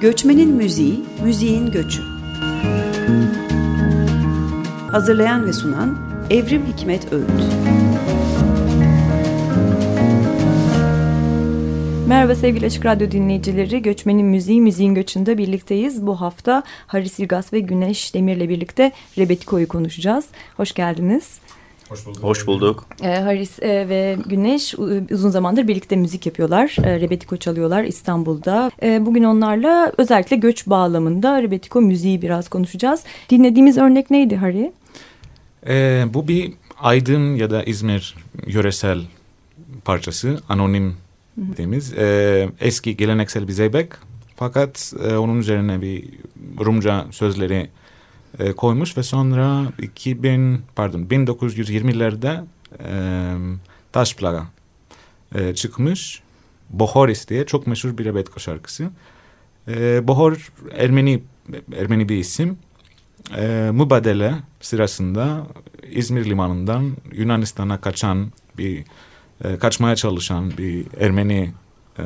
Göçmenin Müziği, Müziğin Göçü. Hazırlayan ve sunan Evrim Hikmet Öğüt. Merhaba sevgili Açık Radyo dinleyicileri. Göçmenin Müziği, Müziğin Göçü'nde birlikteyiz. Bu hafta Haris İlgaz ve Güneş Demir'le birlikte Rebetiko'yu konuşacağız. Hoş geldiniz. Hoş bulduk. Hoş bulduk. Ee, Haris e, ve Güneş uzun zamandır birlikte müzik yapıyorlar. E, Rebetiko çalıyorlar İstanbul'da. E, bugün onlarla özellikle göç bağlamında Rebetiko müziği biraz konuşacağız. Dinlediğimiz örnek neydi Hari? E, bu bir Aydın ya da İzmir yöresel parçası. Anonim dediğimiz. E, eski geleneksel bir zeybek. Fakat e, onun üzerine bir Rumca sözleri e, koymuş ve sonra 2000 pardon 1920'lerde e, Taşplaga e, çıkmış. Bohoris diye çok meşhur bir Rebetko şarkısı. E, Bohor Ermeni Ermeni bir isim. E, mübadele sırasında İzmir limanından Yunanistan'a kaçan bir e, kaçmaya çalışan bir Ermeni e,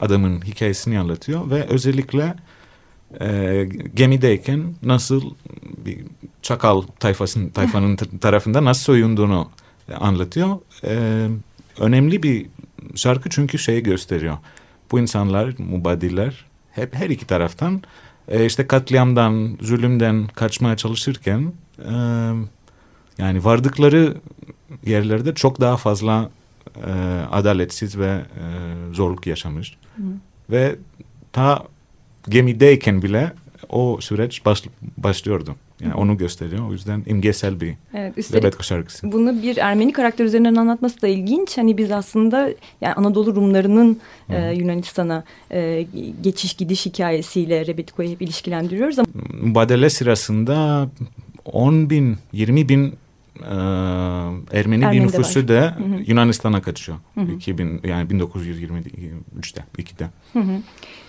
adamın hikayesini anlatıyor ve özellikle e, gemideyken nasıl bir çakal tayfasının tayfanın tarafında nasıl soyunduğunu anlatıyor. E, önemli bir şarkı çünkü şeyi gösteriyor. Bu insanlar, mubadiller hep her iki taraftan e, işte katliamdan, zulümden kaçmaya çalışırken e, yani vardıkları yerlerde çok daha fazla e, adaletsiz ve e, zorluk yaşamış. Hı. Ve ta gemideyken bile o süreç baş, başlıyordu. Yani onu gösteriyor. O yüzden imgesel bir evet, Rebetko şarkısı. Bunu bir Ermeni karakter üzerinden anlatması da ilginç. Hani biz aslında yani Anadolu Rumlarının e, Yunanistan'a e, geçiş gidiş hikayesiyle Rebetko'yu hep ilişkilendiriyoruz. Ama... Mübadele sırasında 10 bin, 20 bin e, Ermeni bir nüfusu da Yunanistan'a kaçıyor. Hı hı. 2000 yani 1923'te, 2'de. Hı hı.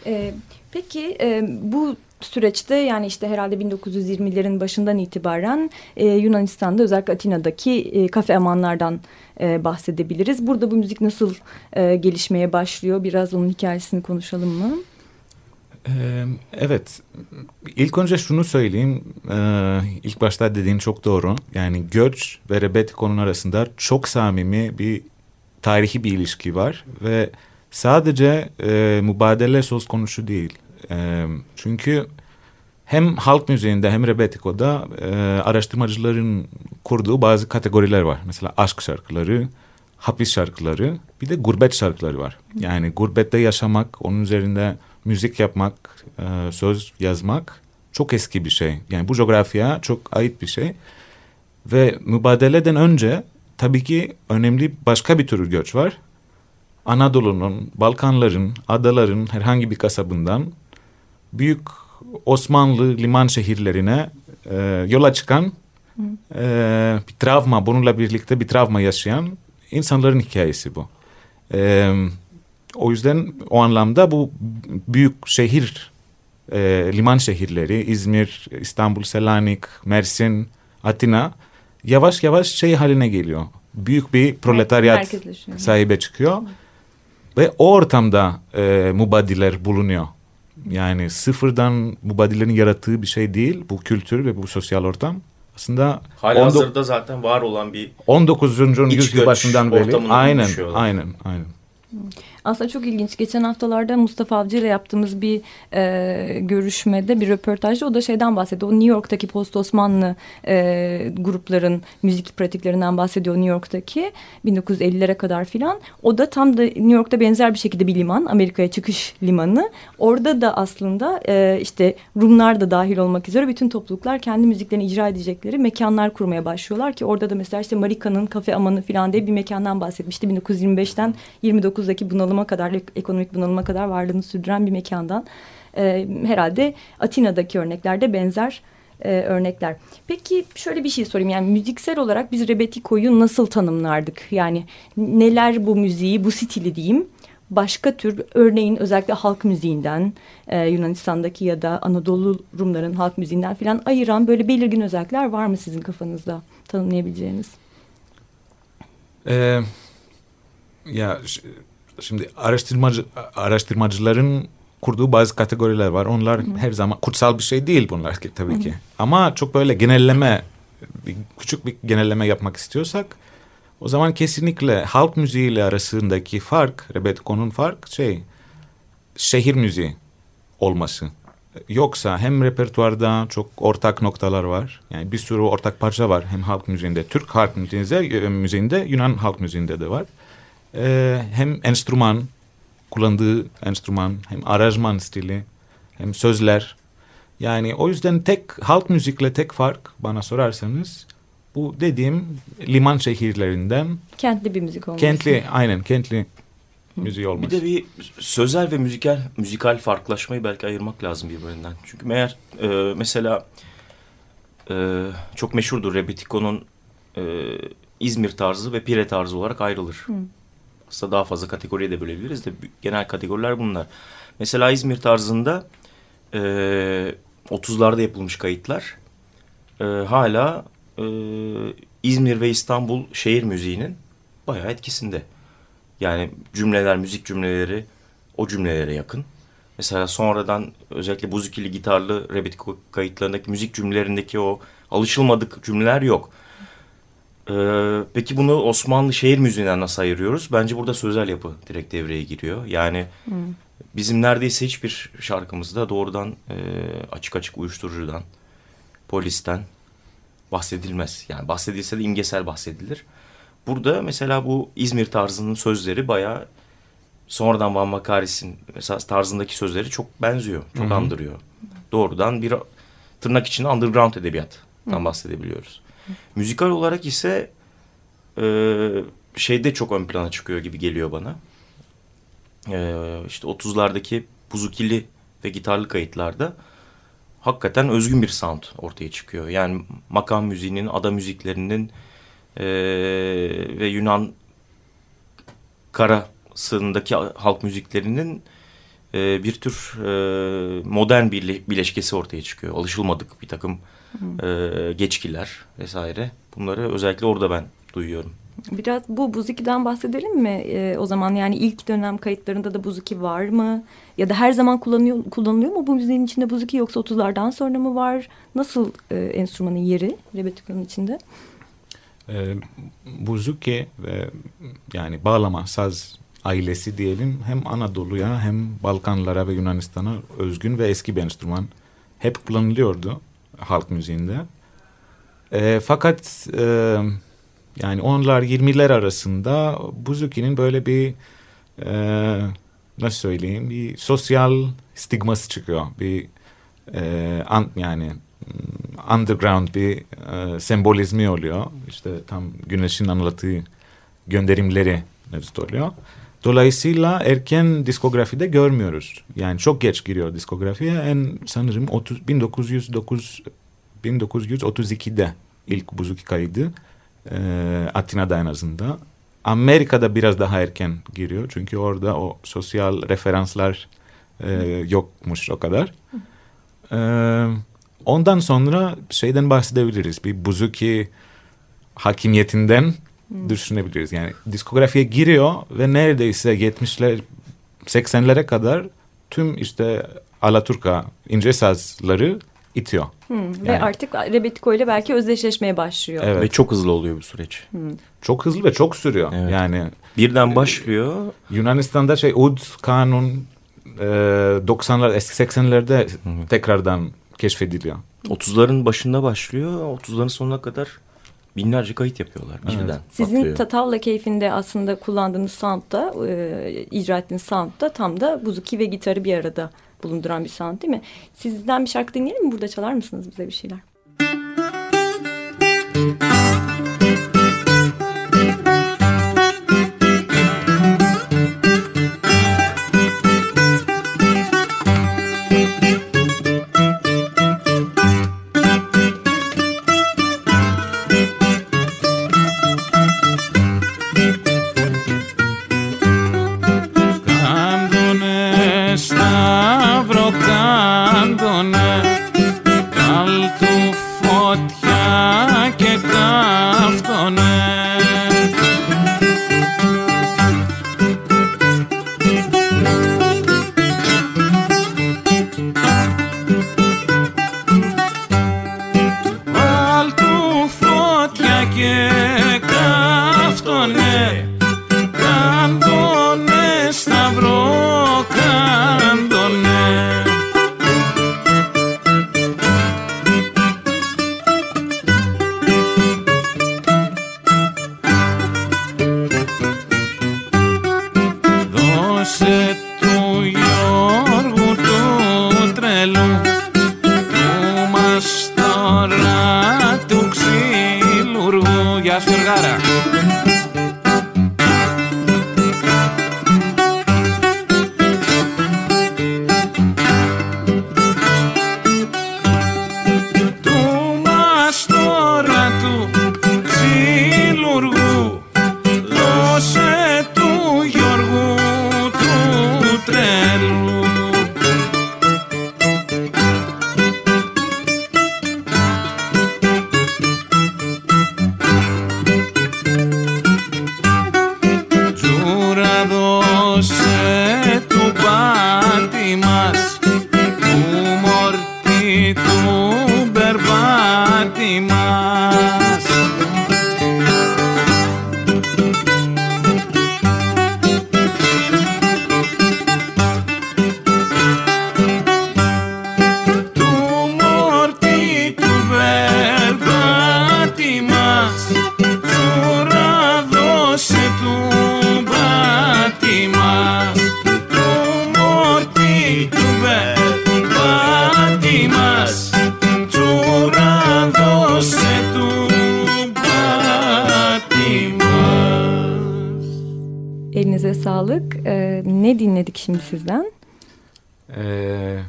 E, peki e, bu süreçte yani işte herhalde 1920'lerin başından itibaren e, Yunanistan'da özellikle Atina'daki e, kafe amanlardan e, bahsedebiliriz. Burada bu müzik nasıl e, gelişmeye başlıyor? Biraz onun hikayesini konuşalım mı? Evet, ilk önce şunu söyleyeyim, ilk başta dediğin çok doğru. Yani göç ve Rebetiko'nun arasında çok samimi bir tarihi bir ilişki var ve sadece mübadele söz konusu değil. Çünkü hem halk müziğinde hem Rebetiko'da araştırmacıların kurduğu bazı kategoriler var. Mesela aşk şarkıları, hapis şarkıları, bir de gurbet şarkıları var. Yani gurbette yaşamak, onun üzerinde müzik yapmak, e, söz yazmak çok eski bir şey. Yani bu coğrafyaya çok ait bir şey. Ve mübadeleden önce tabii ki önemli başka bir tür göç var. Anadolu'nun, Balkanların, adaların herhangi bir kasabından büyük Osmanlı liman şehirlerine e, yola çıkan e, bir travma, bununla birlikte bir travma yaşayan insanların hikayesi bu. E, o yüzden o anlamda bu büyük şehir, e, liman şehirleri, İzmir, İstanbul, Selanik, Mersin, Atina yavaş yavaş şey haline geliyor. Büyük bir proletaryat sahibe çıkıyor. Ve o ortamda e, mubadiler bulunuyor. Yani sıfırdan mubadilerin yarattığı bir şey değil bu kültür ve bu sosyal ortam. Aslında Hala hazırda zaten var olan bir 19. yüzyıl başından beri aynen aynen aynen. Aslında çok ilginç. Geçen haftalarda Mustafa Avcı ile yaptığımız bir e, görüşmede, bir röportajda o da şeyden bahsediyor. O New York'taki post Osmanlı e, grupların müzik pratiklerinden bahsediyor New York'taki 1950'lere kadar filan. O da tam da New York'ta benzer bir şekilde bir liman, Amerika'ya çıkış limanı. Orada da aslında e, işte Rumlar da dahil olmak üzere bütün topluluklar kendi müziklerini icra edecekleri mekanlar kurmaya başlıyorlar ki orada da mesela işte Marika'nın Kafe Amanı filan diye bir mekandan bahsetmişti. 1925'ten 29'daki bunalım bunalıma kadar, ekonomik bunalıma kadar varlığını sürdüren bir mekandan. E, herhalde Atina'daki örneklerde benzer e, örnekler. Peki şöyle bir şey sorayım. Yani müziksel olarak biz Rebetiko'yu nasıl tanımlardık? Yani neler bu müziği, bu stili diyeyim? Başka tür örneğin özellikle halk müziğinden e, Yunanistan'daki ya da Anadolu Rumların halk müziğinden filan ayıran böyle belirgin özellikler var mı sizin kafanızda tanımlayabileceğiniz? Ee, ya Şimdi araştırmacı araştırmacıların kurduğu bazı kategoriler var. Onlar her zaman kutsal bir şey değil bunlar ki tabii ki. Ama çok böyle genelleme bir, küçük bir genelleme yapmak istiyorsak o zaman kesinlikle halk müziği ile arasındaki fark, Rebetiko'nun fark şey şehir müziği olması. Yoksa hem repertuarda çok ortak noktalar var. Yani bir sürü ortak parça var. Hem halk müziğinde, Türk halk müziğinde, müziğinde Yunan halk müziğinde de var. Ee, hem enstrüman, kullandığı enstrüman, hem aranjman stili, hem sözler. Yani o yüzden tek halk müzikle tek fark bana sorarsanız bu dediğim liman şehirlerinden kentli bir müzik olması. Kentli aynen kentli müziği olması. Bir de bir sözel ve müzikal müzikal farklılaşmayı belki ayırmak lazım birbirinden. Çünkü meğer e, mesela e, çok meşhurdur Rebetiko'nun e, İzmir tarzı ve Pire tarzı olarak ayrılır. Hı. Aslında daha fazla kategoriye de bölebiliriz de genel kategoriler bunlar. Mesela İzmir tarzında e, 30'larda yapılmış kayıtlar e, hala e, İzmir ve İstanbul şehir müziğinin bayağı etkisinde. Yani cümleler, müzik cümleleri o cümlelere yakın. Mesela sonradan özellikle buzukili gitarlı rebet kayıtlarındaki müzik cümlelerindeki o alışılmadık cümleler yok. Ee, peki bunu Osmanlı şehir müziğinden nasıl ayırıyoruz? Bence burada sözel yapı direkt devreye giriyor. Yani hmm. bizim neredeyse hiçbir şarkımızda doğrudan e, açık açık uyuşturucudan, polisten bahsedilmez. Yani bahsedilse de imgesel bahsedilir. Burada mesela bu İzmir tarzının sözleri bayağı sonradan Van Makaris'in mesela tarzındaki sözleri çok benziyor. Çok Hı-hı. andırıyor. Doğrudan bir tırnak içinde underground edebiyattan Hı. bahsedebiliyoruz. Müzikal olarak ise e, şeyde çok ön plana çıkıyor gibi geliyor bana. E, işte 30'lardaki buzukili ve gitarlı kayıtlarda hakikaten özgün bir sound ortaya çıkıyor. Yani makam müziğinin, ada müziklerinin e, ve Yunan karasındaki halk müziklerinin e, bir tür e, modern bir bileşkesi ortaya çıkıyor. Alışılmadık bir takım e, geçkiler vesaire. Bunları özellikle orada ben duyuyorum. Biraz bu Buzuki'den bahsedelim mi? Ee, o zaman yani ilk dönem kayıtlarında da Buzuki var mı? Ya da her zaman kullanıyor, kullanılıyor mu bu müziğin içinde Buzuki yoksa 30'lardan sonra mı var? Nasıl e, enstrümanın yeri Rebetiko'nun içinde? E, buzuki ve yani bağlama saz ailesi diyelim hem Anadolu'ya hem Balkanlara ve Yunanistan'a özgün ve eski bir enstrüman. Hep kullanılıyordu halk müziğinde. E, fakat e, yani onlar 20'ler arasında buzuki'nin böyle bir e, nasıl söyleyeyim bir sosyal stigması çıkıyor. Bir e, an, yani underground bir e, sembolizmi oluyor. İşte tam güneşin anlattığı gönderimleri mevcut oluyor. Dolayısıyla erken diskografide görmüyoruz. Yani çok geç giriyor diskografiye. En sanırım 30, 1909 1932'de ilk buzuki kaydı. E, Atina'da en azından. Amerika'da biraz daha erken giriyor. Çünkü orada o sosyal referanslar e, yokmuş o kadar. Evet. Ondan sonra şeyden bahsedebiliriz. Bir buzuki hakimiyetinden. Düşünebiliriz. Yani diskografiye giriyor ve neredeyse 70'ler 80'lere kadar tüm işte Alaturka ince sazları itiyor. Hmm. Yani. Ve artık Rebetiko ile belki özdeşleşmeye başlıyor. Evet. Ve çok hızlı oluyor bu süreç. Hmm. Çok hızlı ve çok sürüyor. Evet. Yani birden başlıyor. Yunanistan'da şey Ud kanun e, 90'lar eski 80'lerde hmm. tekrardan keşfediliyor. 30'ların başında başlıyor. 30'ların sonuna kadar binlerce kayıt yapıyorlar evet. birden. Sizin patlıyor. Tatavla Keyfinde aslında kullandığınız soundda, e, icra ettiğiniz soundda tam da buzuki ve gitarı bir arada bulunduran bir sound değil mi? Sizden bir şarkı dinleyelim mi? Burada çalar mısınız bize bir şeyler? Müzik sağlık. Ee, ne dinledik şimdi sizden? Ee,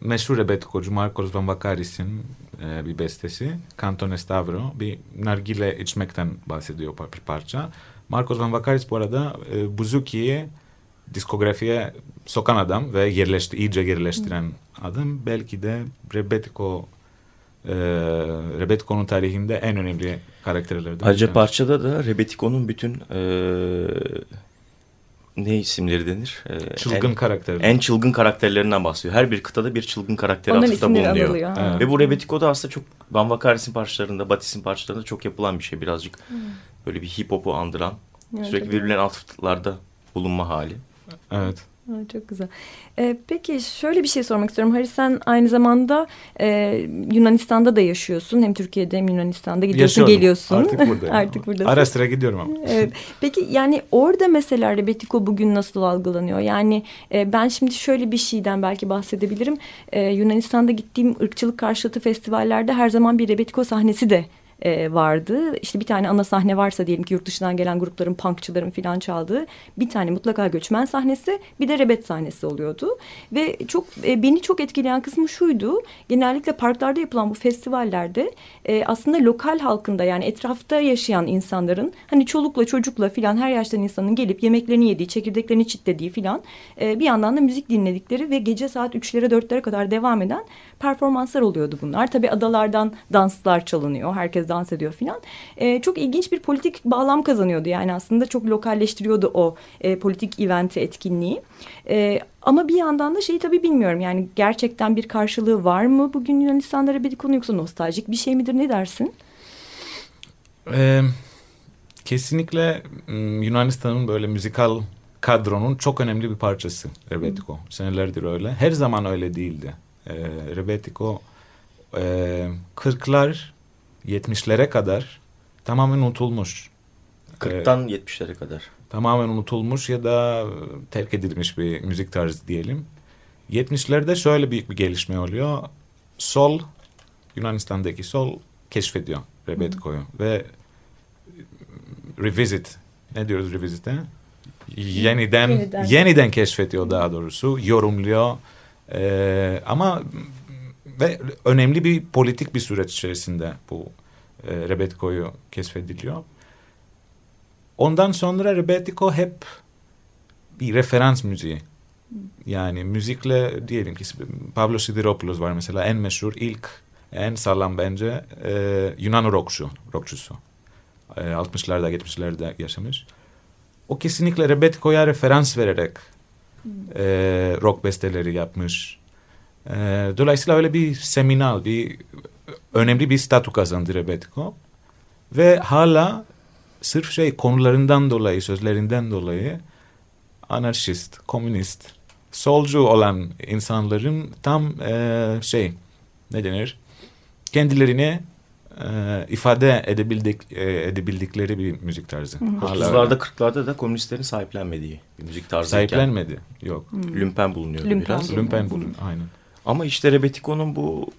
meşhur rebetikocu Marcos Van Vakaris'in e, bir bestesi Cantone Stavro bir nargile içmekten bahsediyor bir parça. Marcos Van Vakaris bu arada e, Buzuki'yi diskografiye sokan adam ve yerleşti, iyice yerleştiren adam. Belki de Rebetiko e, Rebetiko'nun tarihinde en önemli karakterlerden. Ayrıca parçada da Rebetiko'nun bütün eee, ne isimleri denir? Eee, Çılgın en, karakter. en çılgın karakterlerinden bahsediyor. Her bir kıtada bir çılgın karakteri Onların atıfta bulunuyor. anılıyor. Evet. Ve bu Rebetiko'da aslında çok Van Vakaris'in parçalarında, Batis'in parçalarında çok yapılan bir şey. Birazcık böyle bir hip hop'u andıran, Evet, sürekli birbirlerine atıflarda bulunma hali. Evet. Ha, Çok güzel. Ee, peki şöyle bir şey sormak istiyorum. Haris sen aynı zamanda e, Yunanistan'da da yaşıyorsun. Hem Türkiye'de hem Yunanistan'da gidiyorsun Yaşıyorum. geliyorsun. Artık buradayım. Artık buradasın. Ara sıra gidiyorum ama. Evet. Peki yani orada mesela Rebetiko bugün nasıl algılanıyor? Yani e, ben şimdi şöyle bir şeyden belki bahsedebilirim. E, Yunanistan'da gittiğim ırkçılık karşıtı festivallerde her zaman bir Rebetiko sahnesi de e, vardı. İşte bir tane ana sahne varsa diyelim ki yurt dışından gelen grupların, punkçıların filan çaldığı bir tane mutlaka göçmen sahnesi bir de rebet sahnesi oluyordu. Ve çok e, beni çok etkileyen kısmı şuydu. Genellikle parklarda yapılan bu festivallerde e, aslında lokal halkında yani etrafta yaşayan insanların hani çolukla çocukla filan her yaştan insanın gelip yemeklerini yediği, çekirdeklerini çitlediği filan e, bir yandan da müzik dinledikleri ve gece saat 3'lere 4'lere kadar devam eden performanslar oluyordu bunlar. Tabii adalardan danslar çalınıyor. Herkes dans ediyor filan. E, çok ilginç bir politik bağlam kazanıyordu. Yani aslında çok lokalleştiriyordu o e, politik eventi, etkinliği. E, ama bir yandan da şeyi tabii bilmiyorum. Yani gerçekten bir karşılığı var mı bugün Yunanistan'da bir konu yoksa nostaljik bir şey midir ne dersin? Ee, kesinlikle Yunanistan'ın böyle müzikal kadronun çok önemli bir parçası Rebetiko. Senelerdir öyle. Her zaman öyle değildi. Ee, Rebetiko e, 40'lar 70'lere kadar tamamen unutulmuş. 40'tan 70'lere kadar. Tamamen unutulmuş ya da terk edilmiş bir müzik tarzı diyelim. 70'lerde şöyle büyük bir gelişme oluyor. Sol, Yunanistan'daki sol keşfediyor Rebetiko'yu ve revisit, ne diyoruz revisit'e? Yeniden, Yeniden. yeniden, keşfediyor daha doğrusu, yorumluyor. Ee, ama ve önemli bir politik bir süreç içerisinde bu e, Rebetiko'yu keşfediliyor. Ondan sonra Rebetiko hep bir referans müziği. Yani müzikle diyelim ki Pavlo Sidiropoulos var mesela en meşhur ilk en sağlam bence e, Yunan rockçu, rockçusu. E, 60'larda 70'lerde yaşamış. O kesinlikle Rebetiko'ya referans vererek e, rock besteleri yapmış. E, dolayısıyla öyle bir seminal, bir önemli bir statü kazandı Rebetiko. Ve hala sırf şey konularından dolayı, sözlerinden dolayı anarşist, komünist, solcu olan insanların tam e, şey ne denir kendilerini e, ifade edebildik, e, edebildikleri bir müzik tarzı. Hala 30'larda öyle. 40'larda da komünistlerin sahiplenmediği bir müzik tarzı. sahiplenmedi. Yok. Lümpen bulunuyordu Lümpen biraz. bulunuyor. Lumpen bulun. Aynen. Ama işte Rebetiko'nun bu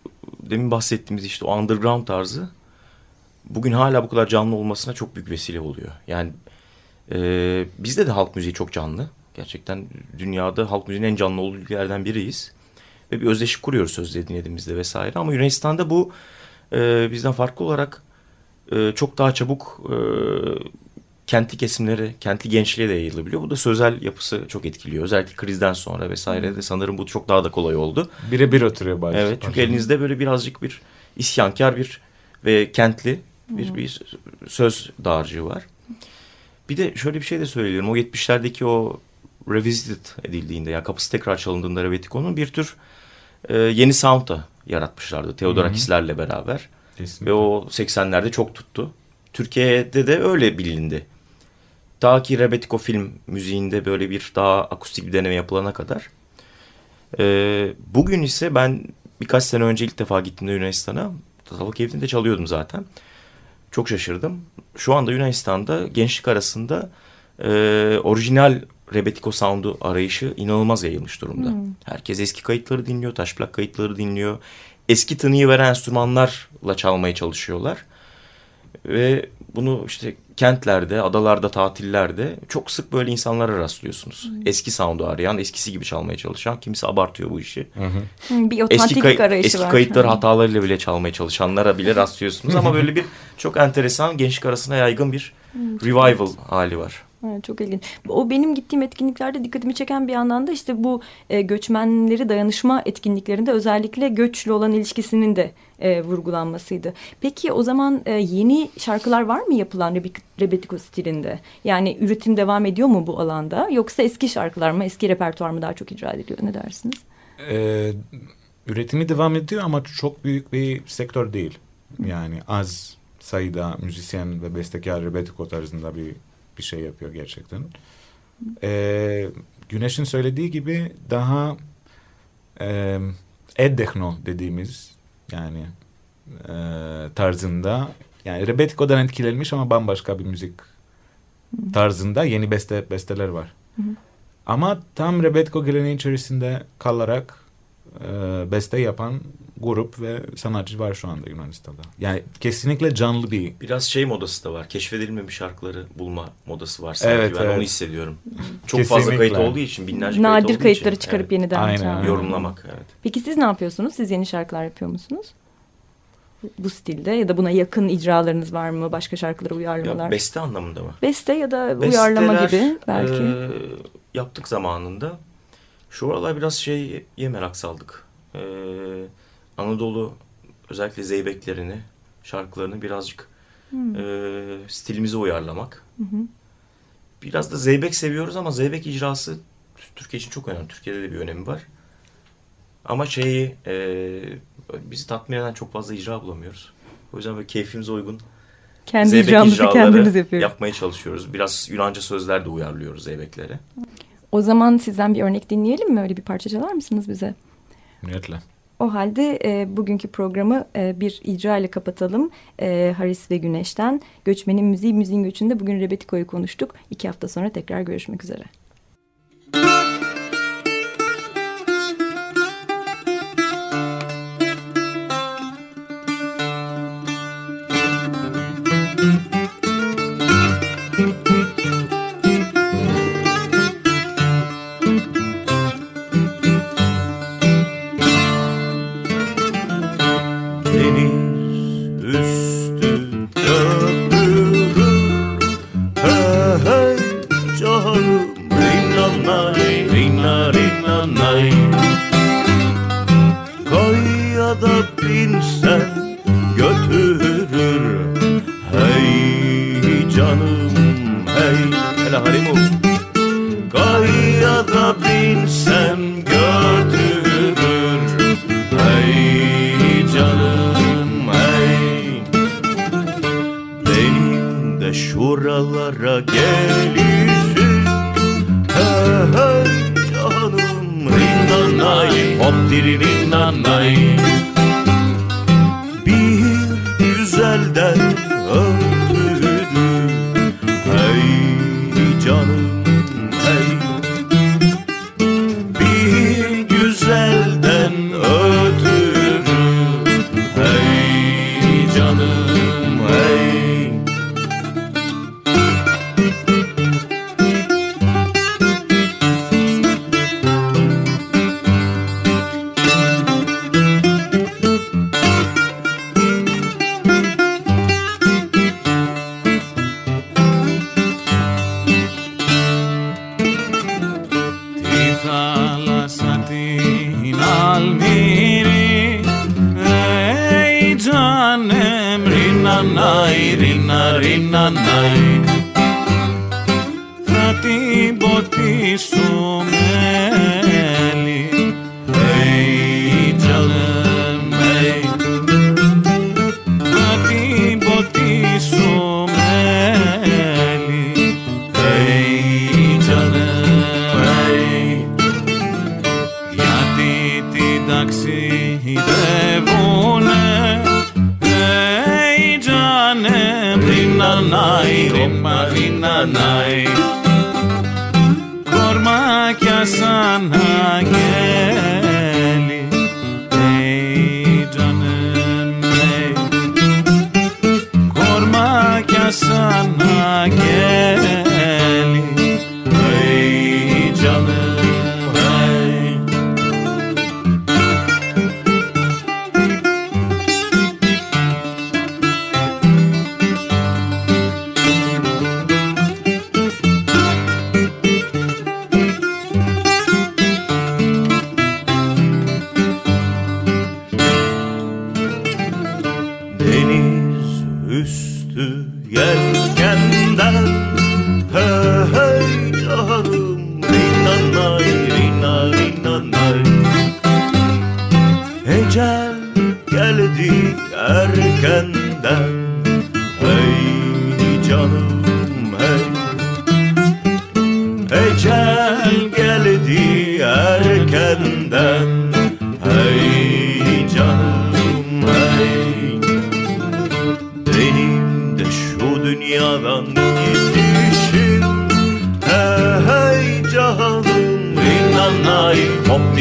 demin bahsettiğimiz işte o underground tarzı bugün hala bu kadar canlı olmasına çok büyük vesile oluyor. Yani e, bizde de halk müziği çok canlı. Gerçekten dünyada halk müziğinin en canlı olduğu ülkelerden biriyiz. Ve bir özdeşik kuruyoruz sözleri dinlediğimizde vesaire. Ama Yunanistan'da bu e, bizden farklı olarak e, çok daha çabuk e, kentli kesimlere, kentli gençliğe de yayılabiliyor. Bu da sözel yapısı çok etkiliyor. Özellikle krizden sonra vesaire de sanırım bu çok daha da kolay oldu. Birebir oturuyor bazı. Evet çünkü elinizde böyle birazcık bir isyankar bir ve kentli bir, bir söz dağarcığı var. Bir de şöyle bir şey de söyleyelim. O 70'lerdeki o revisited edildiğinde yani kapısı tekrar çalındığında Rebetiko'nun bir tür e, yeni sound da yaratmışlardı. Theodorakislerle beraber. Kesinlikle. Ve o 80'lerde çok tuttu. Türkiye'de de öyle bilindi. Ta ki Rebetiko film müziğinde böyle bir daha akustik bir deneme yapılana kadar. Ee, bugün ise ben birkaç sene önce ilk defa gittiğimde Yunanistan'a. Sağlık evinde çalıyordum zaten. Çok şaşırdım. Şu anda Yunanistan'da gençlik arasında e, orijinal Rebetiko sound'u arayışı inanılmaz yayılmış durumda. Herkes eski kayıtları dinliyor, taş plak kayıtları dinliyor. Eski tınıyı veren enstrümanlarla çalmaya çalışıyorlar. Ve bunu işte kentlerde, adalarda, tatillerde çok sık böyle insanlara rastlıyorsunuz. Eski sound'u arayan, eskisi gibi çalmaya çalışan. Kimisi abartıyor bu işi. Hı, Bir Eski, kay- arayışı eski var. kayıtları Hı. hatalarıyla bile çalmaya çalışanlara bile rastlıyorsunuz. Ama böyle bir çok enteresan, gençlik arasına yaygın bir revival hali var. Evet, çok ilginç. O benim gittiğim etkinliklerde dikkatimi çeken bir yandan da işte bu e, göçmenleri dayanışma etkinliklerinde özellikle göçle olan ilişkisinin de e, vurgulanmasıydı. Peki o zaman e, yeni şarkılar var mı yapılan Rebetiko stilinde? Yani üretim devam ediyor mu bu alanda? Yoksa eski şarkılar mı, eski repertuar mı daha çok icra ediliyor? Ne dersiniz? Ee, üretimi devam ediyor ama çok büyük bir sektör değil. Yani az sayıda müzisyen ve bestekar Rebetiko tarzında bir bir şey yapıyor gerçekten. Ee, Güneş'in söylediği gibi daha e, eddechno dediğimiz yani e, tarzında yani Rebetiko'dan etkilenmiş ama bambaşka bir müzik tarzında yeni beste besteler var. Ama tam Rebetiko geleneği içerisinde kalarak e, beste yapan grup ve sanatçı var şu anda Yunanistan'da. Yani kesinlikle canlı bir Biraz şey modası da var. Keşfedilmemiş şarkıları bulma modası var sanki. Evet, ben evet. onu hissediyorum. Çok fazla kayıt olduğu için, binlerce kayıt Nadir olduğu kayıtları için, çıkarıp evet. yeniden Aynen. yorumlamak. Evet. Peki siz ne yapıyorsunuz? Siz yeni şarkılar yapıyor musunuz? Bu stilde ya da buna yakın icralarınız var mı? Başka şarkılara uyarlamalar? Ya, beste anlamında mı? Beste ya da uyarlama Besteler, gibi belki. e, yaptık zamanında. Şu aralar biraz şeye merak saldık. E, Anadolu özellikle zeybeklerini, şarkılarını birazcık Hmm. e, stilimize uyarlamak. Hı hı. Biraz da zeybek seviyoruz ama zeybek icrası Türkiye için çok önemli. Türkiye'de de bir önemi var. Ama şeyi e, bizi tatmin eden çok fazla icra bulamıyoruz. O yüzden böyle keyfimize uygun Kendi zeybek icramızı icraları kendimiz yapıyoruz. yapmaya çalışıyoruz. Biraz Yunanca sözler de uyarlıyoruz zeybeklere. O zaman sizden bir örnek dinleyelim mi? Öyle bir parça çalar mısınız bize? niyetle. O halde e, bugünkü programı e, bir icra ile kapatalım. E, Haris ve Güneş'ten Göçmenin Müziği, Müziğin Göçü'nde bugün Rebetiko'yu konuştuk. İki hafta sonra tekrar görüşmek üzere.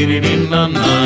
dee dee dee.